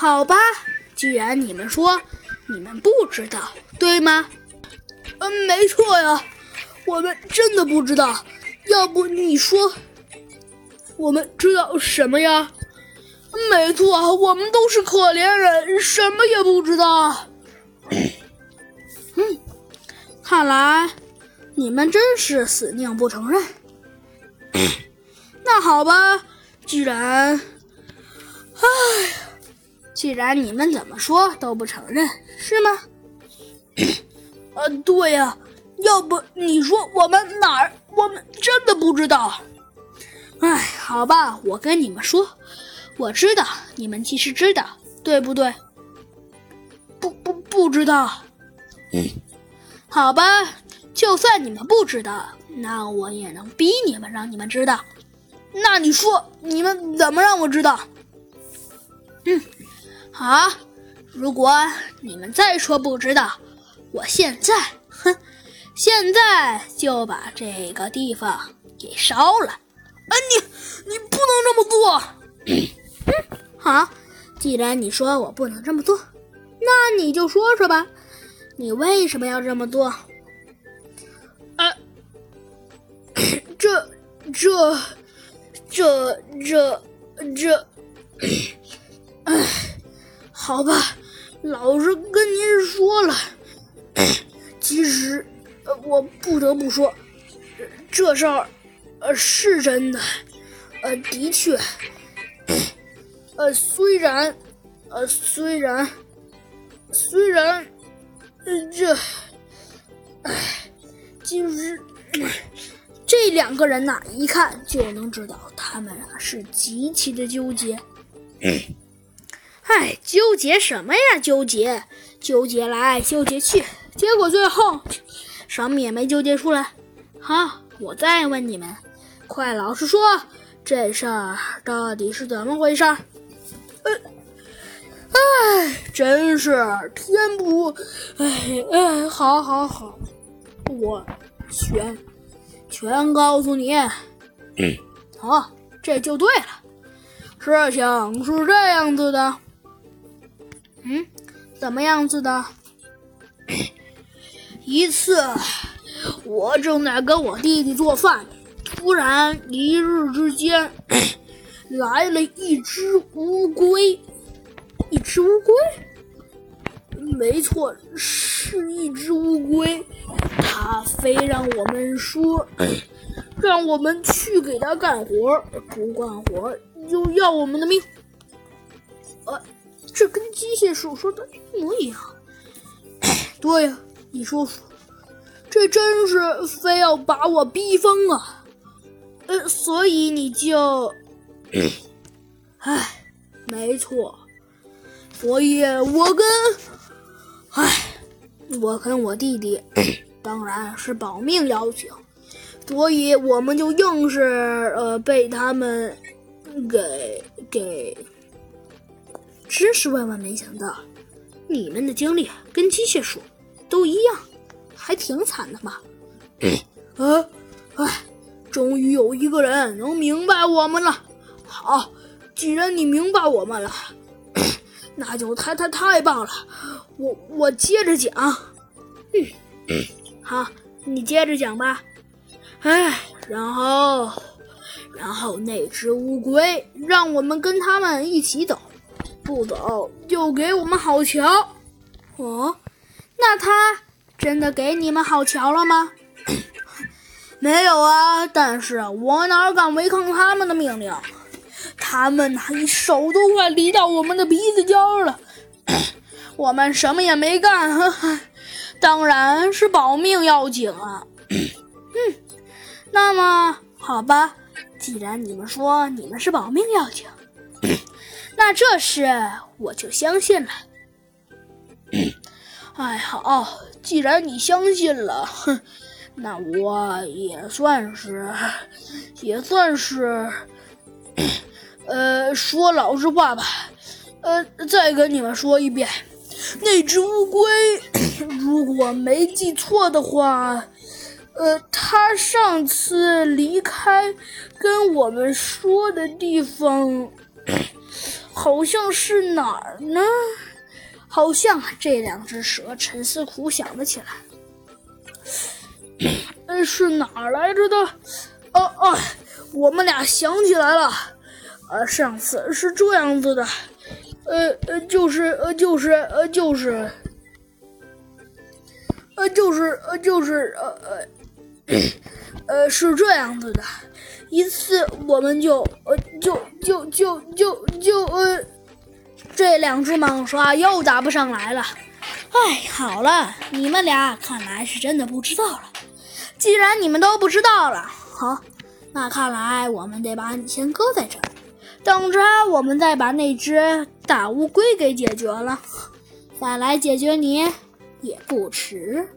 好吧，既然你们说你们不知道，对吗？嗯，没错呀，我们真的不知道。要不你说，我们知道什么呀？没错，我们都是可怜人，什么也不知道。嗯，看来你们真是死命不承认。那好吧，既然，唉，既然你们怎么说都不承认，是吗？呃，对呀。要不你说我们哪儿？我们真的不知道。哎，好吧，我跟你们说，我知道，你们其实知道，对不对？不不不知道。嗯，好吧，就算你们不知道，那我也能逼你们，让你们知道。那你说，你们怎么让我知道？嗯，好，如果你们再说不知道，我现在，哼。现在就把这个地方给烧了！哎，你你不能这么做！嗯，好，既然你说我不能这么做，那你就说说吧，你为什么要这么做？啊，这这这这这……哎，好吧，老实跟您说了，其实。我不得不说，这事儿，呃，是真的，呃，的确，呃，虽然，呃，虽然，虽然，呃，这，唉，就是这两个人呐，一看就能知道，他们啊是极其的纠结。唉，纠结什么呀？纠结，纠结来，纠结去，结果最后。什么也没纠结出来。好，我再问你们，快老实说，这事儿到底是怎么回事？呃，哎，真是天不……哎哎，好好好，我全全告诉你。嗯，好，这就对了。事情是这样子的。嗯，怎么样子的？一次，我正在跟我弟弟做饭，突然一日之间 来了一只乌龟。一只乌龟？没错，是一只乌龟。他非让我们说，让我们去给他干活，不干活就要我们的命。呃，这跟机械手说的一模一样。对呀。你说说，这真是非要把我逼疯啊！呃，所以你就，唉，没错，所以我跟，唉，我跟我弟弟，当然是保命要紧，所以我们就硬是呃被他们给给，真是万万没想到，你们的经历跟机械鼠。都一样，还挺惨的嘛。啊，哎，终于有一个人能明白我们了。好，既然你明白我们了，那就太太太棒了。我我接着讲。嗯，好，你接着讲吧。哎，然后，然后那只乌龟让我们跟他们一起走，不走就给我们好瞧。哦。那他真的给你们好瞧了吗？没有啊，但是我哪敢违抗他们的命令？他们那手都快离到我们的鼻子尖了，我们什么也没干，当然是保命要紧啊。嗯，那么好吧，既然你们说你们是保命要紧，那这事我就相信了。哎，好，既然你相信了，哼，那我也算是，也算是，呃，说老实话吧，呃，再跟你们说一遍，那只乌龟，如果没记错的话，呃，它上次离开跟我们说的地方，好像是哪儿呢？好像这两只蛇沉思苦想了起来。呃，是哪儿来着的？哦哦，我们俩想起来了。呃，上次是这样子的，呃呃，就是呃就是呃就是，呃就是呃就是呃呃呃是这样子的。一次我们就呃就就就就就呃，这两只蟒蛇啊又答不上来了。哎，好了，你们俩看来是真的不知道了。既然你们都不知道了，好，那看来我们得把你先搁在这儿。等着我们再把那只大乌龟给解决了，再来解决你也不迟。